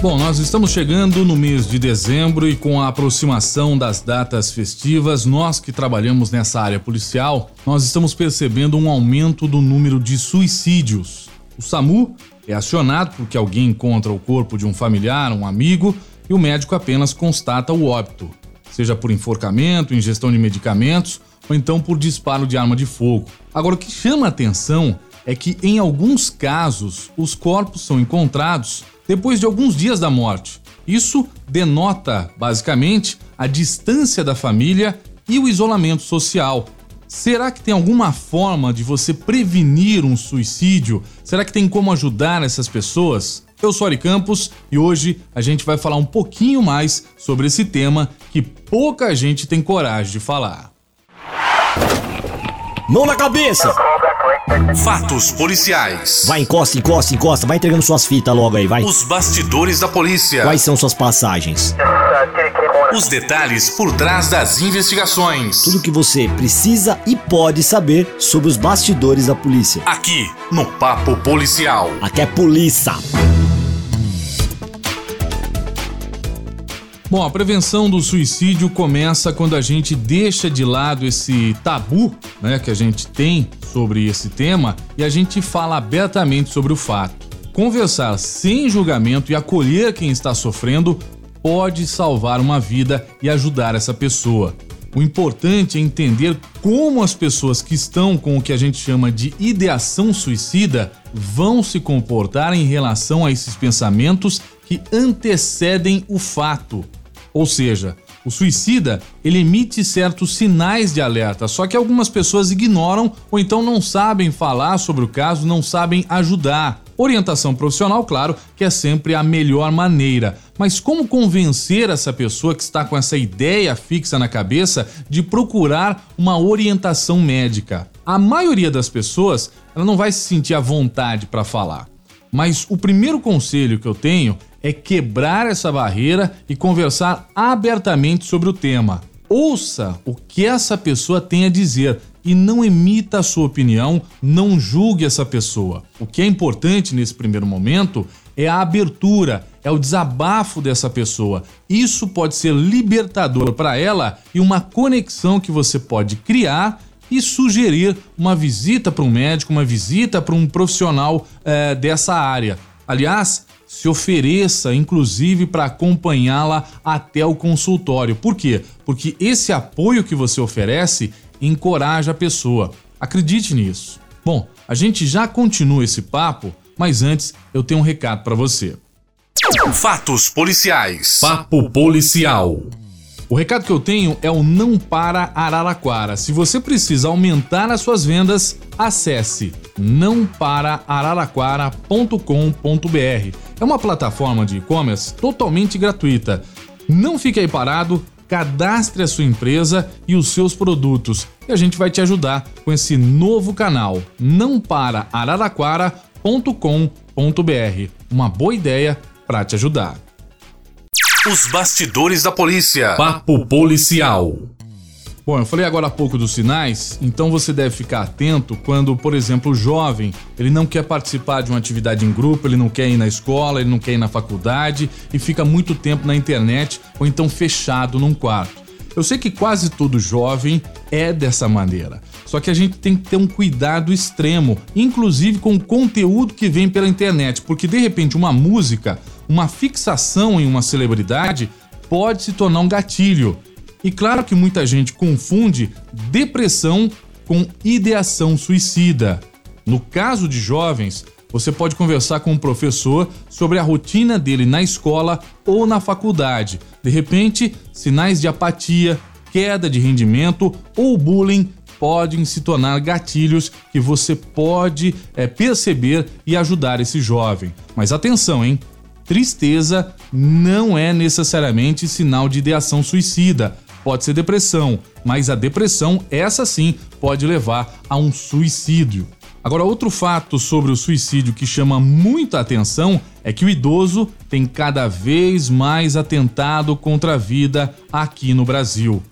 Bom, nós estamos chegando no mês de dezembro e com a aproximação das datas festivas, nós que trabalhamos nessa área policial, nós estamos percebendo um aumento do número de suicídios. O SAMU é acionado porque alguém encontra o corpo de um familiar, um amigo, e o médico apenas constata o óbito, seja por enforcamento, ingestão de medicamentos ou então por disparo de arma de fogo. Agora, o que chama a atenção é que, em alguns casos, os corpos são encontrados depois de alguns dias da morte. Isso denota, basicamente, a distância da família e o isolamento social. Será que tem alguma forma de você prevenir um suicídio? Será que tem como ajudar essas pessoas? Eu sou Ari Campos e hoje a gente vai falar um pouquinho mais sobre esse tema que pouca gente tem coragem de falar. Mão na cabeça! Fatos policiais. Vai, encosta, encosta, encosta. Vai entregando suas fitas logo aí, vai. Os bastidores da polícia. Quais são suas passagens? Os detalhes por trás das investigações. Tudo que você precisa e pode saber sobre os bastidores da polícia. Aqui, no Papo Policial. Aqui é polícia. Bom, a prevenção do suicídio começa quando a gente deixa de lado esse tabu, né, que a gente tem sobre esse tema e a gente fala abertamente sobre o fato. Conversar sem julgamento e acolher quem está sofrendo pode salvar uma vida e ajudar essa pessoa. O importante é entender como as pessoas que estão com o que a gente chama de ideação suicida vão se comportar em relação a esses pensamentos que antecedem o fato. Ou seja, o suicida, ele emite certos sinais de alerta, só que algumas pessoas ignoram ou então não sabem falar sobre o caso, não sabem ajudar. Orientação profissional, claro, que é sempre a melhor maneira. Mas como convencer essa pessoa que está com essa ideia fixa na cabeça de procurar uma orientação médica? A maioria das pessoas, ela não vai se sentir à vontade para falar. Mas o primeiro conselho que eu tenho é quebrar essa barreira e conversar abertamente sobre o tema. Ouça o que essa pessoa tem a dizer e não emita a sua opinião, não julgue essa pessoa. O que é importante nesse primeiro momento é a abertura, é o desabafo dessa pessoa. Isso pode ser libertador para ela e uma conexão que você pode criar e sugerir uma visita para um médico, uma visita para um profissional é, dessa área. Aliás, se ofereça, inclusive, para acompanhá-la até o consultório. Por quê? Porque esse apoio que você oferece encoraja a pessoa. Acredite nisso. Bom, a gente já continua esse papo, mas antes eu tenho um recado para você. Fatos policiais. Papo policial. O recado que eu tenho é o Não Para Araraquara. Se você precisa aumentar as suas vendas, acesse nãoparaararaquara.com.br. É uma plataforma de e-commerce totalmente gratuita. Não fique aí parado, cadastre a sua empresa e os seus produtos e a gente vai te ajudar com esse novo canal nãoparaararaquara.com.br. Uma boa ideia para te ajudar. Os bastidores da polícia. Papo policial. Bom, eu falei agora há pouco dos sinais, então você deve ficar atento quando, por exemplo, o jovem, ele não quer participar de uma atividade em grupo, ele não quer ir na escola, ele não quer ir na faculdade e fica muito tempo na internet ou então fechado num quarto. Eu sei que quase todo jovem é dessa maneira. Só que a gente tem que ter um cuidado extremo, inclusive com o conteúdo que vem pela internet, porque de repente uma música uma fixação em uma celebridade pode se tornar um gatilho. E claro que muita gente confunde depressão com ideação suicida. No caso de jovens, você pode conversar com um professor sobre a rotina dele na escola ou na faculdade. De repente, sinais de apatia, queda de rendimento ou bullying podem se tornar gatilhos que você pode é, perceber e ajudar esse jovem. Mas atenção, hein? Tristeza não é necessariamente sinal de ideação suicida. Pode ser depressão, mas a depressão, essa sim, pode levar a um suicídio. Agora, outro fato sobre o suicídio que chama muita atenção é que o idoso tem cada vez mais atentado contra a vida aqui no Brasil.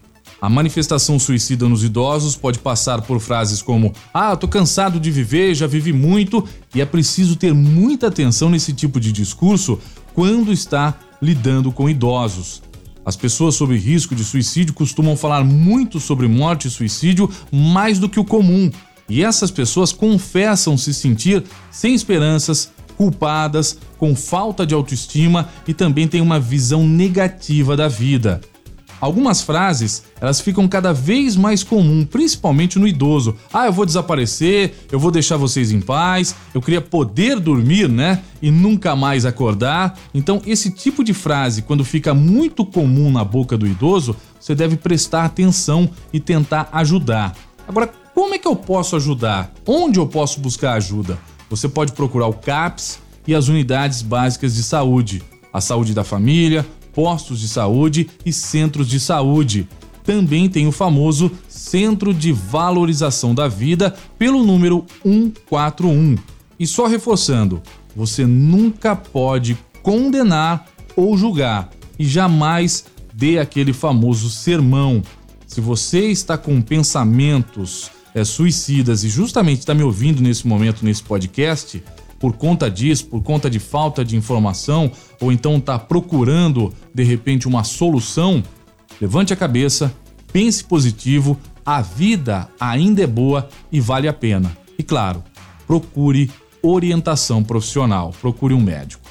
A manifestação suicida nos idosos pode passar por frases como: Ah, tô cansado de viver, já vivi muito, e é preciso ter muita atenção nesse tipo de discurso quando está lidando com idosos. As pessoas sob risco de suicídio costumam falar muito sobre morte e suicídio mais do que o comum, e essas pessoas confessam se sentir sem esperanças, culpadas, com falta de autoestima e também têm uma visão negativa da vida. Algumas frases, elas ficam cada vez mais comum, principalmente no idoso. Ah, eu vou desaparecer, eu vou deixar vocês em paz, eu queria poder dormir, né? E nunca mais acordar. Então, esse tipo de frase, quando fica muito comum na boca do idoso, você deve prestar atenção e tentar ajudar. Agora, como é que eu posso ajudar? Onde eu posso buscar ajuda? Você pode procurar o CAPS e as unidades básicas de saúde, a saúde da família, postos de saúde e centros de saúde. Também tem o famoso Centro de Valorização da Vida pelo número 141. E só reforçando, você nunca pode condenar ou julgar e jamais dê aquele famoso sermão. Se você está com pensamentos é, suicidas e justamente está me ouvindo nesse momento nesse podcast, por conta disso, por conta de falta de informação, ou então está procurando de repente uma solução, levante a cabeça, pense positivo, a vida ainda é boa e vale a pena. E claro, procure orientação profissional, procure um médico.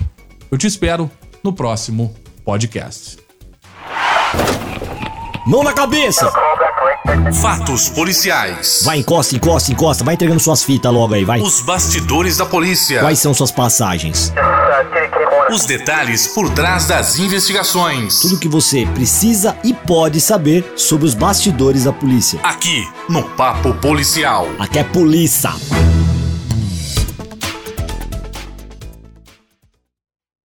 Eu te espero no próximo podcast. Mão na cabeça! Fatos policiais. Vai, encosta, encosta, encosta. Vai entregando suas fitas logo aí, vai. Os bastidores da polícia. Quais são suas passagens? Os detalhes por trás das investigações. Tudo que você precisa e pode saber sobre os bastidores da polícia. Aqui no Papo Policial. Aqui é polícia.